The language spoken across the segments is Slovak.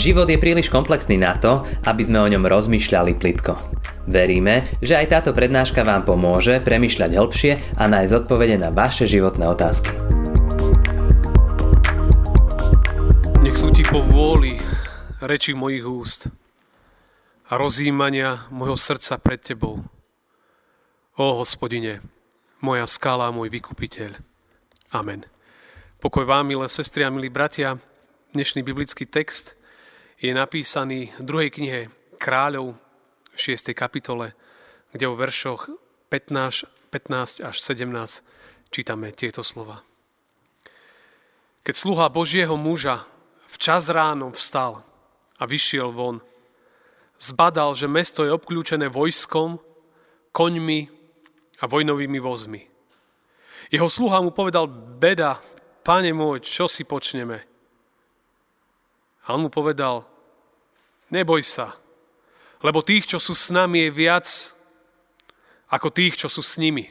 Život je príliš komplexný na to, aby sme o ňom rozmýšľali plitko. Veríme, že aj táto prednáška vám pomôže premyšľať hĺbšie a nájsť odpovede na vaše životné otázky. Nech sú ti po vôli reči mojich úst a rozjímania mojho srdca pred tebou. Ó hospodine, moja skala môj vykupiteľ. Amen. Pokoj vám, milé sestry a milí bratia. Dnešný biblický text je napísaný v druhej knihe Kráľov v 6. kapitole, kde o veršoch 15, 15 až 17 čítame tieto slova. Keď sluha Božieho muža včas ráno vstal a vyšiel von, zbadal, že mesto je obklúčené vojskom, koňmi a vojnovými vozmi. Jeho sluha mu povedal, beda, pane môj, čo si počneme? A on mu povedal, neboj sa, lebo tých, čo sú s nami, je viac ako tých, čo sú s nimi.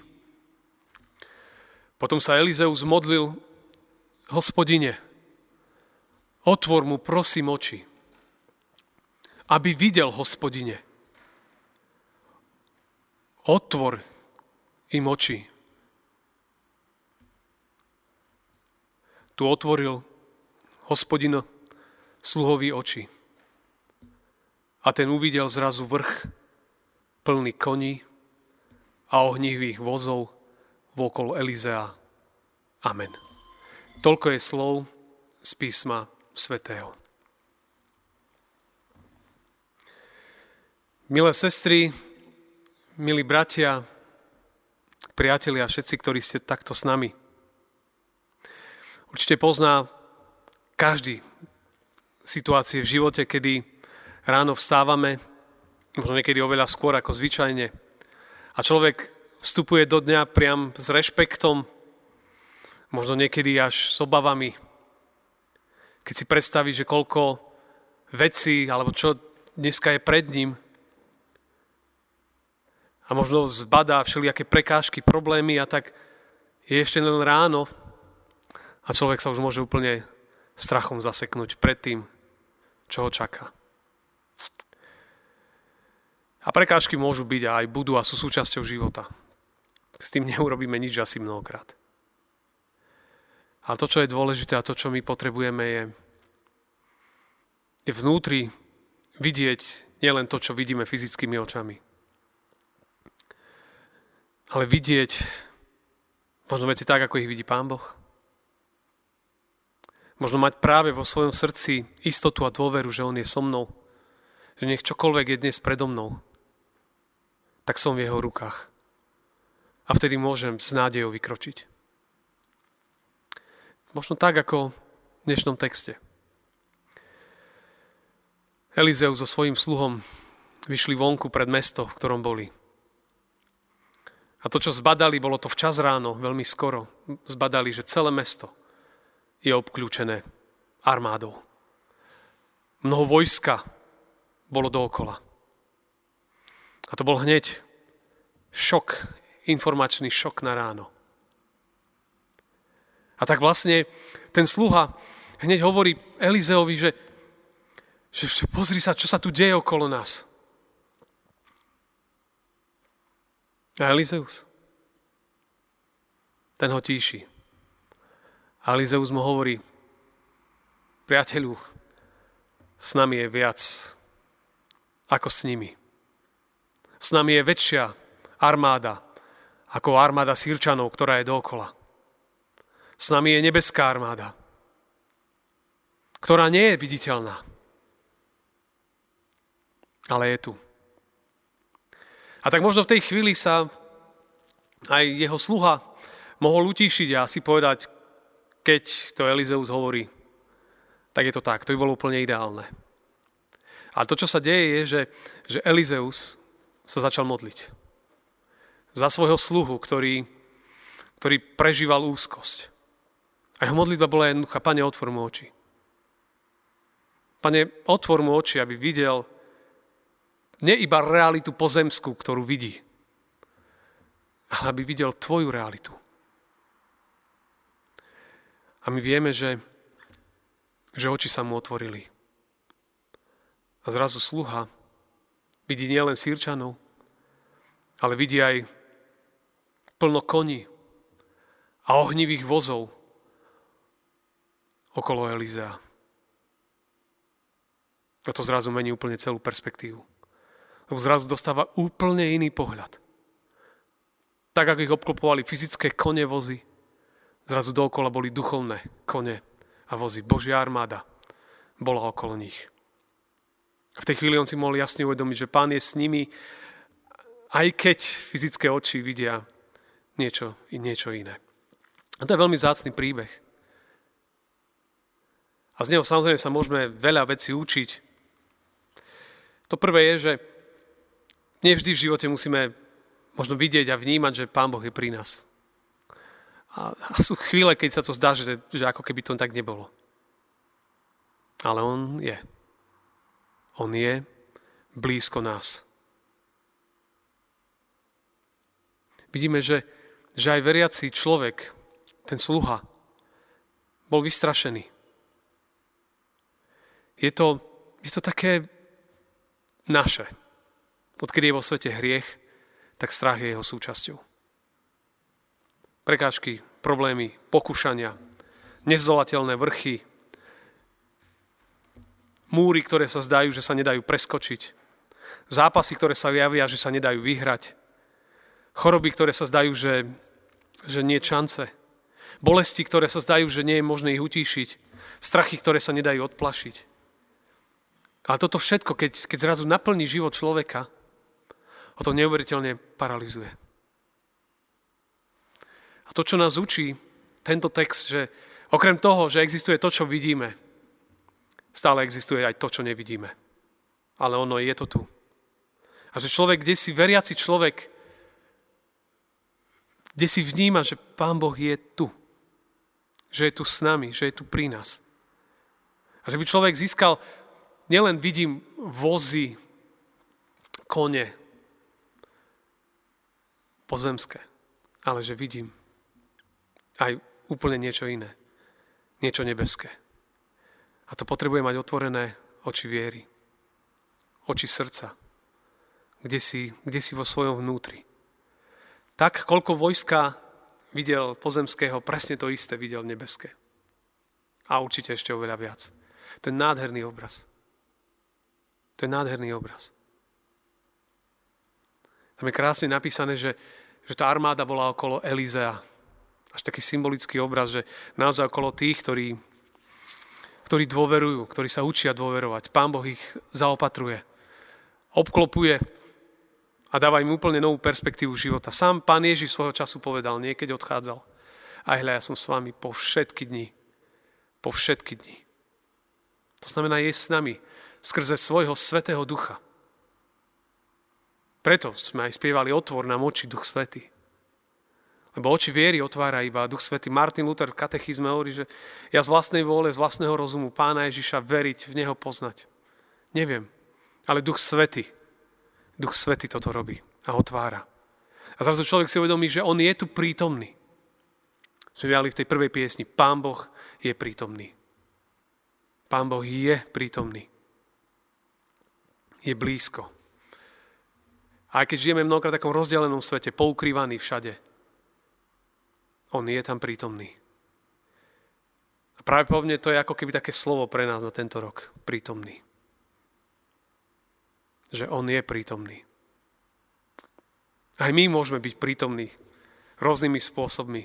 Potom sa Elizeus modlil, hospodine, otvor mu prosím oči, aby videl hospodine. Otvor im oči. Tu otvoril hospodino sluhovi oči. A ten uvidel zrazu vrch plný koní a ohnívých vozov vokol Elizea. Amen. Toľko je slov z písma svätého. Milé sestry, milí bratia, priatelia, všetci, ktorí ste takto s nami. Určite pozná každý situácie v živote, kedy ráno vstávame, možno niekedy oveľa skôr ako zvyčajne. A človek vstupuje do dňa priam s rešpektom, možno niekedy až s obavami. Keď si predstaví, že koľko vecí, alebo čo dneska je pred ním, a možno zbadá všelijaké prekážky, problémy a tak je ešte len ráno a človek sa už môže úplne strachom zaseknúť pred tým, čo ho čaká. A prekážky môžu byť a aj budú a sú súčasťou života. S tým neurobíme nič asi mnohokrát. Ale to, čo je dôležité a to, čo my potrebujeme, je, je vnútri vidieť nielen to, čo vidíme fyzickými očami, ale vidieť možno veci tak, ako ich vidí Pán Boh. Možno mať práve vo svojom srdci istotu a dôveru, že On je so mnou. Že nech čokoľvek je dnes predo mnou, tak som v jeho rukách. A vtedy môžem s nádejou vykročiť. Možno tak, ako v dnešnom texte. Elizeu so svojím sluhom vyšli vonku pred mesto, v ktorom boli. A to, čo zbadali, bolo to včas ráno, veľmi skoro. Zbadali, že celé mesto je obklúčené armádou. Mnoho vojska bolo dookola. A to bol hneď šok, informačný šok na ráno. A tak vlastne ten sluha hneď hovorí Elizeovi, že, že, že pozri sa, čo sa tu deje okolo nás. A Elizeus, ten ho tíši. A Elizeus mu hovorí, priateľu, s nami je viac ako s nimi. S nami je väčšia armáda ako armáda Sýrčanov, ktorá je dookola. S nami je nebeská armáda, ktorá nie je viditeľná, ale je tu. A tak možno v tej chvíli sa aj jeho sluha mohol utíšiť a si povedať, keď to Elizeus hovorí, tak je to tak, to by bolo úplne ideálne. Ale to, čo sa deje, je, že, že Elizeus sa začal modliť. Za svojho sluhu, ktorý, ktorý prežíval úzkosť. A jeho modlitba bola jednoduchá, Pane, otvor mu oči. Pane, otvor mu oči, aby videl nie iba realitu pozemskú, ktorú vidí, ale aby videl tvoju realitu. A my vieme, že, že oči sa mu otvorili. A zrazu sluha vidí nielen sírčanov, ale vidí aj plno koní a ohnivých vozov okolo Elizea. A to zrazu mení úplne celú perspektívu. Lebo zrazu dostáva úplne iný pohľad. Tak, ako ich obklopovali fyzické kone vozy, zrazu dookola boli duchovné kone a vozy. Božia armáda bola okolo nich. V tej chvíli on si mohol jasne uvedomiť, že pán je s nimi, aj keď fyzické oči vidia niečo, niečo iné. A to je veľmi zácný príbeh. A z neho samozrejme sa môžeme veľa vecí učiť. To prvé je, že nevždy v živote musíme možno vidieť a vnímať, že Pán Boh je pri nás. A, a sú chvíle, keď sa to zdá, že, že ako keby to tak nebolo. Ale On je. On je blízko nás. Vidíme, že, že aj veriaci človek, ten sluha, bol vystrašený. Je to, je to také naše. Odkedy je vo svete hriech, tak strach je jeho súčasťou. Prekážky, problémy, pokušania, nezdolateľné vrchy, múry, ktoré sa zdajú, že sa nedajú preskočiť, zápasy, ktoré sa javia, že sa nedajú vyhrať, choroby, ktoré sa zdajú, že, že nie šance, bolesti, ktoré sa zdajú, že nie je možné ich utíšiť, strachy, ktoré sa nedajú odplašiť. Ale toto všetko, keď, keď zrazu naplní život človeka, ho to neuveriteľne paralizuje. A to, čo nás učí tento text, že okrem toho, že existuje to, čo vidíme, stále existuje aj to, čo nevidíme. Ale ono je to tu. A že človek, kde si veriaci človek, kde si vníma, že Pán Boh je tu. Že je tu s nami, že je tu pri nás. A že by človek získal, nielen vidím vozy, kone, pozemské, ale že vidím aj úplne niečo iné. Niečo nebeské. A to potrebuje mať otvorené oči viery. Oči srdca. Kde si, kde si vo svojom vnútri. Tak, koľko vojska videl pozemského, presne to isté videl nebeské. A určite ešte oveľa viac. To je nádherný obraz. To je nádherný obraz. Tam je krásne napísané, že, že tá armáda bola okolo Elizea. Až taký symbolický obraz, že naozaj okolo tých, ktorí ktorí dôverujú, ktorí sa učia dôverovať. Pán Boh ich zaopatruje, obklopuje a dáva im úplne novú perspektívu života. Sám pán Ježiš svojho času povedal, niekedy odchádzal. Aj hľa, ja som s vami po všetky dni. Po všetky dni. To znamená, je s nami skrze svojho svetého ducha. Preto sme aj spievali Otvor nám oči, Duch Svetý. Lebo oči viery otvára iba Duch Svetý. Martin Luther v katechizme hovorí, že ja z vlastnej vôle, z vlastného rozumu Pána Ježiša veriť, v Neho poznať. Neviem. Ale Duch Svetý, Duch Svetý toto robí a otvára. A zrazu človek si uvedomí, že On je tu prítomný. Sme v tej prvej piesni. Pán Boh je prítomný. Pán Boh je prítomný. Je blízko. A aj keď žijeme mnohokrát v takom rozdelenom svete, poukrývaný všade, on je tam prítomný. A práve po mne to je ako keby také slovo pre nás na tento rok. Prítomný. Že On je prítomný. Aj my môžeme byť prítomní rôznymi spôsobmi.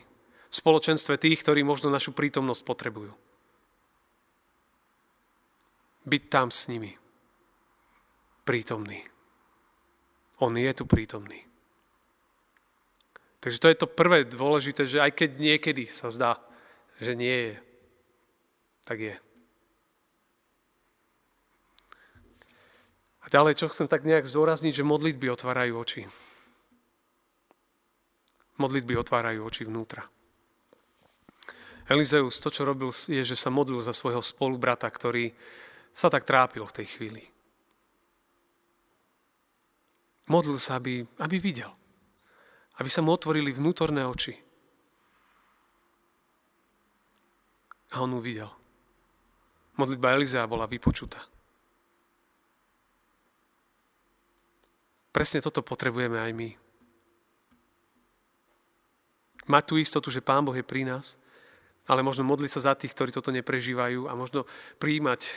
V spoločenstve tých, ktorí možno našu prítomnosť potrebujú. Byť tam s nimi. Prítomný. On je tu prítomný. Takže to je to prvé dôležité, že aj keď niekedy sa zdá, že nie je, tak je. A ďalej, čo chcem tak nejak zdôrazniť, že modlitby otvárajú oči. Modlitby otvárajú oči vnútra. Elizeus to, čo robil, je, že sa modlil za svojho spolubrata, ktorý sa tak trápil v tej chvíli. Modlil sa, aby, aby videl aby sa mu otvorili vnútorné oči. A on uvidel. Modlitba Elizea bola vypočutá. Presne toto potrebujeme aj my. Mať tú istotu, že Pán Boh je pri nás, ale možno modliť sa za tých, ktorí toto neprežívajú a možno príjmať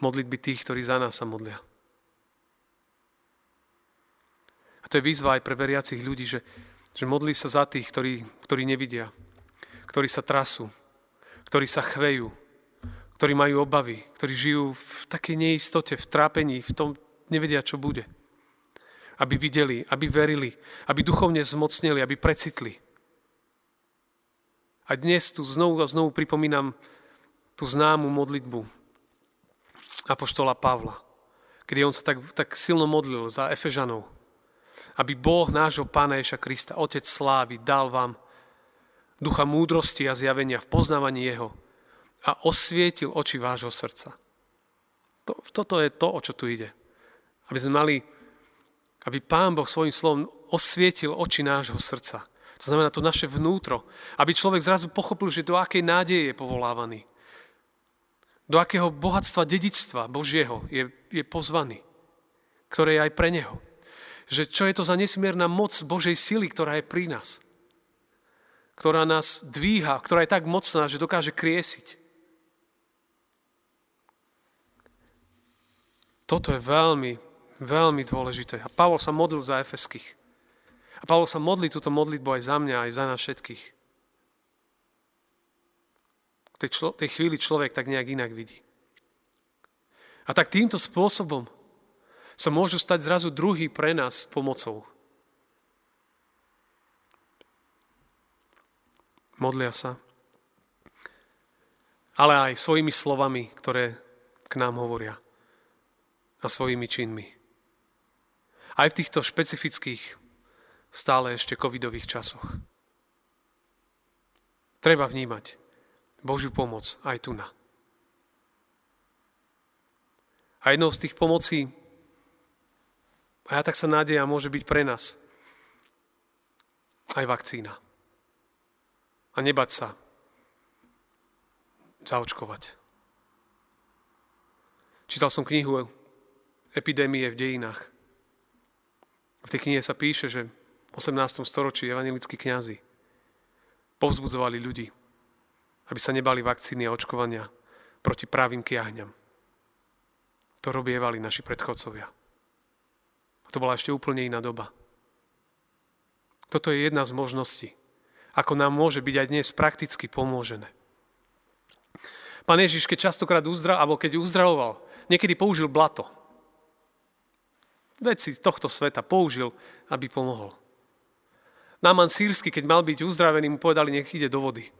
modlitby tých, ktorí za nás sa modlia. A to je výzva aj pre veriacich ľudí, že, že modlí sa za tých, ktorí, ktorí nevidia, ktorí sa trasú, ktorí sa chvejú, ktorí majú obavy, ktorí žijú v takej neistote, v trápení, v tom nevedia, čo bude. Aby videli, aby verili, aby duchovne zmocnili, aby precitli. A dnes tu znovu a znovu pripomínam tú známu modlitbu Apoštola Pavla, kedy on sa tak, tak silno modlil za Efežanov, aby Boh nášho Pána Ježa Krista, Otec slávy, dal vám ducha múdrosti a zjavenia v poznávaní Jeho, a osvietil oči vášho srdca. To, toto je to, o čo tu ide. Aby sme mali, aby Pán Boh svojim slovom osvietil oči nášho srdca. To znamená to naše vnútro. Aby človek zrazu pochopil, že do akej nádeje je povolávaný. Do akého bohatstva, dedictva Božieho je, je pozvaný. Ktoré je aj pre neho. Že čo je to za nesmierna moc Božej sily, ktorá je pri nás. Ktorá nás dvíha, ktorá je tak mocná, že dokáže kriesiť Toto je veľmi, veľmi dôležité. A Pavol sa modlil za Efeských. A Pavol sa modlí túto modlitbu aj za mňa, aj za nás všetkých. V tej, člo- tej chvíli človek tak nejak inak vidí. A tak týmto spôsobom sa môžu stať zrazu druhý pre nás pomocou. Modlia sa. Ale aj svojimi slovami, ktoré k nám hovoria a svojimi činmi. Aj v týchto špecifických, stále ešte covidových časoch. Treba vnímať Božiu pomoc aj tu na. A jednou z tých pomocí, a ja tak sa nádeja, môže byť pre nás aj vakcína. A nebať sa zaočkovať. Čítal som knihu epidémie v dejinách. V tej knihe sa píše, že v 18. storočí evanilickí kňazi povzbudzovali ľudí, aby sa nebali vakcíny a očkovania proti právým kiahňam. To robievali naši predchodcovia. To bola ešte úplne iná doba. Toto je jedna z možností, ako nám môže byť aj dnes prakticky pomôžené. Pán Ježiš, keď častokrát uzdrav, alebo keď uzdravoval, niekedy použil blato veci tohto sveta použil, aby pomohol. Náman sírsky, keď mal byť uzdravený, mu povedali, nech ide do vody.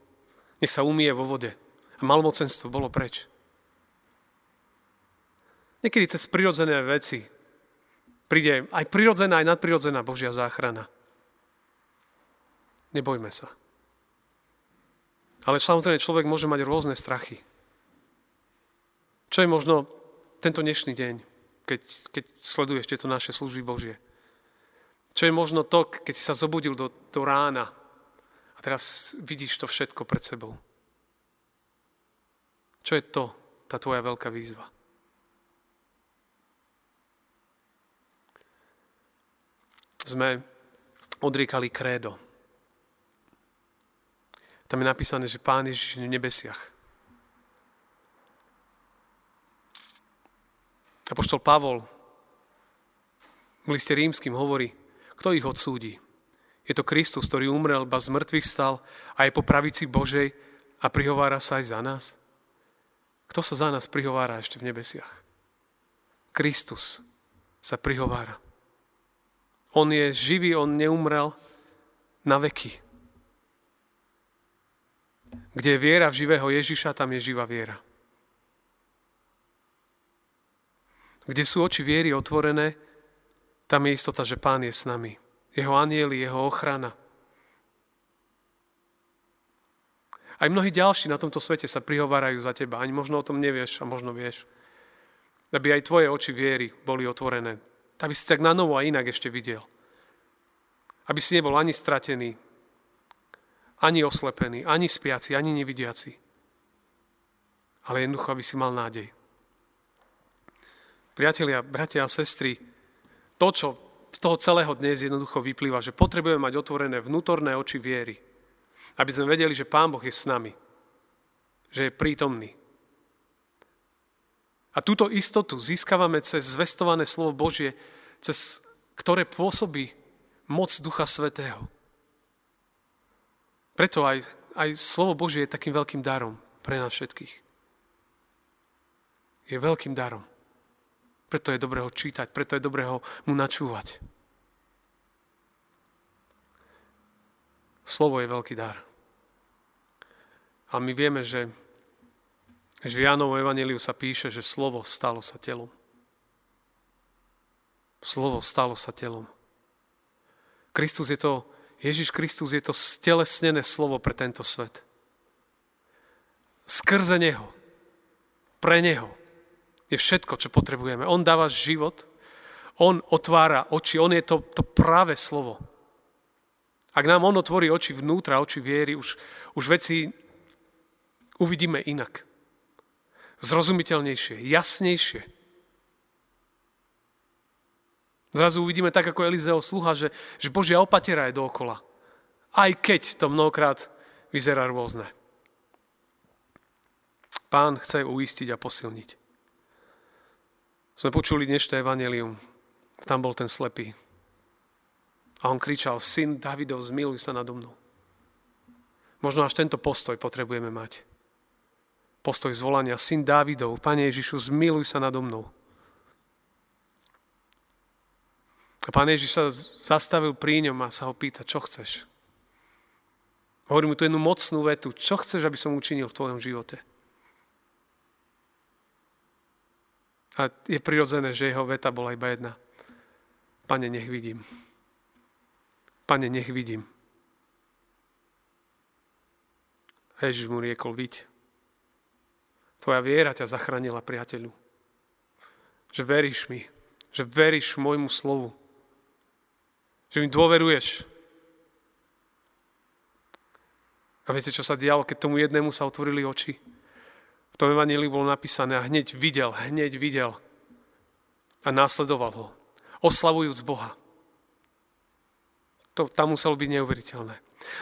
Nech sa umie vo vode. A malmocenstvo bolo preč. Niekedy cez prirodzené veci príde aj prirodzená, aj nadprirodzená Božia záchrana. Nebojme sa. Ale samozrejme človek môže mať rôzne strachy. Čo je možno tento dnešný deň? keď, keď sleduješ tieto naše služby Božie. Čo je možno to, keď si sa zobudil do, do rána a teraz vidíš to všetko pred sebou. Čo je to, tá tvoja veľká výzva? Sme odriekali krédo. Tam je napísané, že Pán Ježiš v nebesiach. Apoštol Pavol v liste rímským hovorí, kto ich odsúdi. Je to Kristus, ktorý umrel, ba z mŕtvych stal a je po pravici Božej a prihovára sa aj za nás. Kto sa za nás prihovára ešte v nebesiach? Kristus sa prihovára. On je živý, on neumrel na veky. Kde je viera v živého Ježiša, tam je živá viera. Kde sú oči viery otvorené, tam je istota, že Pán je s nami. Jeho anieli, jeho ochrana. Aj mnohí ďalší na tomto svete sa prihovárajú za teba. Ani možno o tom nevieš a možno vieš. Aby aj tvoje oči viery boli otvorené. Aby si tak na novo a inak ešte videl. Aby si nebol ani stratený, ani oslepený, ani spiaci, ani nevidiaci. Ale jednoducho, aby si mal nádej. Priatelia, bratia a sestry, to, čo z toho celého dnes jednoducho vyplýva, že potrebujeme mať otvorené vnútorné oči viery, aby sme vedeli, že Pán Boh je s nami, že je prítomný. A túto istotu získavame cez zvestované slovo Božie, cez ktoré pôsobí moc Ducha Svetého. Preto aj, aj slovo Božie je takým veľkým darom pre nás všetkých. Je veľkým darom. Preto je dobré ho čítať, preto je dobré ho mu načúvať. Slovo je veľký dar. A my vieme, že, že v Jánovom Evangeliu sa píše, že slovo stalo sa telom. Slovo stalo sa telom. Kristus je to, Ježiš Kristus je to stelesnené slovo pre tento svet. Skrze Neho, pre Neho je všetko, čo potrebujeme. On dáva život, on otvára oči, on je to, to práve slovo. Ak nám on otvorí oči vnútra, oči viery, už, už veci uvidíme inak. Zrozumiteľnejšie, jasnejšie. Zrazu uvidíme tak, ako Elizeo sluha, že, že Božia opatera je dookola. Aj keď to mnohokrát vyzerá rôzne. Pán chce uistiť a posilniť. Sme počuli dnešné evanelium. Tam bol ten slepý. A on kričal, syn Davidov, zmiluj sa nado mnou. Možno až tento postoj potrebujeme mať. Postoj zvolania, syn Dávidov, Pane Ježišu, zmiluj sa nado mnou. A pán Ježiš sa zastavil pri ňom a sa ho pýta, čo chceš? Hovorí mu tu jednu mocnú vetu, čo chceš, aby som učinil v tvojom živote? A je prirodzené, že jeho veta bola iba jedna. Pane, nech vidím. Pane, nech vidím. Ježiš mu riekol, viď. Tvoja viera ťa zachránila, priateľu. Že veríš mi, že veríš môjmu slovu. Že mi dôveruješ. A viete, čo sa dialo, keď tomu jednému sa otvorili oči? V tom evaníliu bolo napísané a hneď videl, hneď videl a následoval ho, oslavujúc Boha. To tam muselo byť neuveriteľné.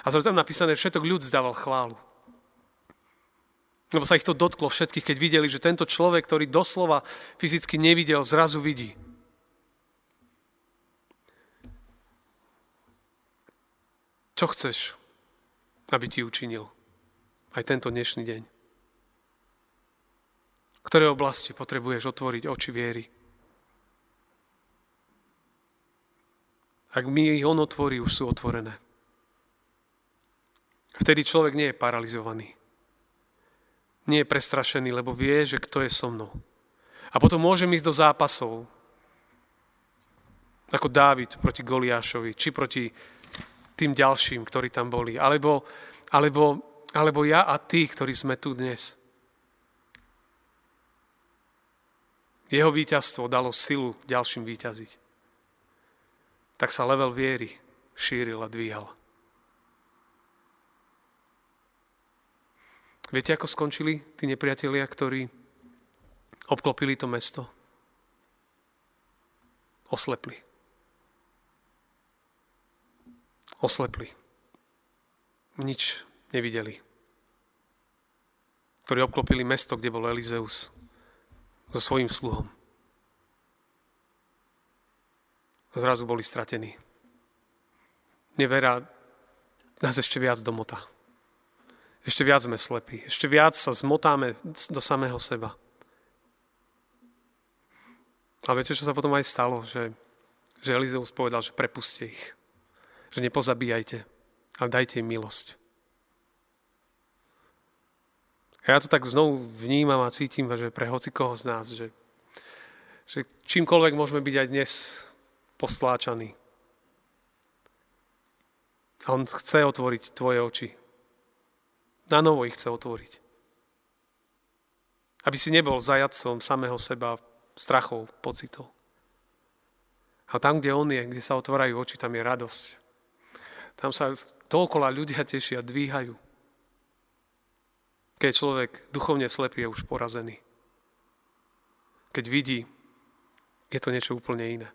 A zo tam napísané, všetok ľud zdával chválu. Lebo sa ich to dotklo všetkých, keď videli, že tento človek, ktorý doslova fyzicky nevidel, zrazu vidí. Čo chceš, aby ti učinil aj tento dnešný deň? Ktoré oblasti potrebuješ otvoriť oči viery? Ak mi ich on otvorí, už sú otvorené. Vtedy človek nie je paralizovaný. Nie je prestrašený, lebo vie, že kto je so mnou. A potom môžem ísť do zápasov, ako Dávid proti Goliášovi, či proti tým ďalším, ktorí tam boli. Alebo, alebo, alebo ja a ty, ktorí sme tu dnes. Jeho víťazstvo dalo silu ďalším víťaziť. Tak sa level viery šíril a dvíhal. Viete, ako skončili tí nepriatelia, ktorí obklopili to mesto? Oslepli. Oslepli. Nič nevideli. Ktorí obklopili mesto, kde bol Elizeus so svojím sluhom. Zrazu boli stratení. Nevera nás ešte viac domota. Ešte viac sme slepí. Ešte viac sa zmotáme do samého seba. A viete, čo sa potom aj stalo? Že, že Elizeus povedal, že prepuste ich. Že nepozabíjajte, ale dajte im milosť. A ja to tak znovu vnímam a cítim, že pre hoci koho z nás, že, že čímkoľvek môžeme byť aj dnes postláčaní. A on chce otvoriť tvoje oči. Na novo ich chce otvoriť. Aby si nebol zajadcom samého seba, strachov, pocitov. A tam, kde on je, kde sa otvárajú oči, tam je radosť. Tam sa dookola ľudia tešia, dvíhajú. Keď človek duchovne slepý, je už porazený. Keď vidí, je to niečo úplne iné.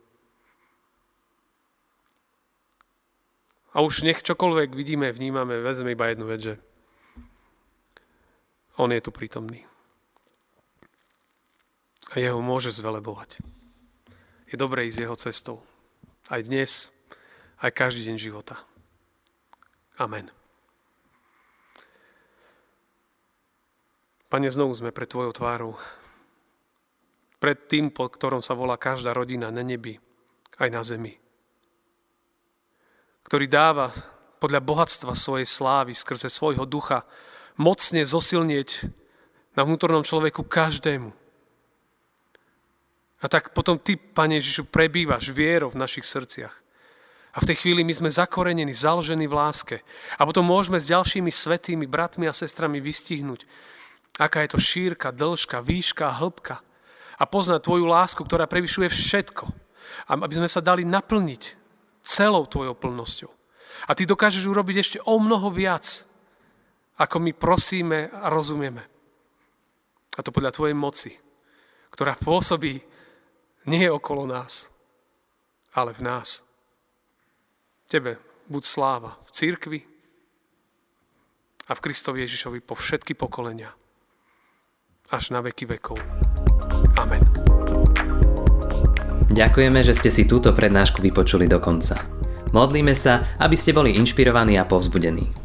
A už nech čokoľvek vidíme, vnímame, vezme iba jednu vec, že on je tu prítomný. A jeho môže zvelebovať. Je dobré ísť jeho cestou. Aj dnes, aj každý deň života. Amen. Pane, znovu sme pred Tvojou tvárou. Pred tým, pod ktorom sa volá každá rodina na nebi, aj na zemi ktorý dáva podľa bohatstva svojej slávy skrze svojho ducha mocne zosilnieť na vnútornom človeku každému. A tak potom Ty, Pane Ježišu, prebývaš vierou v našich srdciach. A v tej chvíli my sme zakorenení, založení v láske. A potom môžeme s ďalšími svetými bratmi a sestrami vystihnúť, aká je to šírka, dĺžka, výška hĺbka. A poznať Tvoju lásku, ktorá prevyšuje všetko. Aby sme sa dali naplniť celou tvojou plnosťou. A ty dokážeš urobiť ešte o mnoho viac, ako my prosíme a rozumieme. A to podľa tvojej moci, ktorá pôsobí nie okolo nás, ale v nás. Tebe buď sláva v církvi a v Kristovi Ježišovi po všetky pokolenia až na veky vekov. Amen. Ďakujeme, že ste si túto prednášku vypočuli do konca. Modlíme sa, aby ste boli inšpirovaní a povzbudení.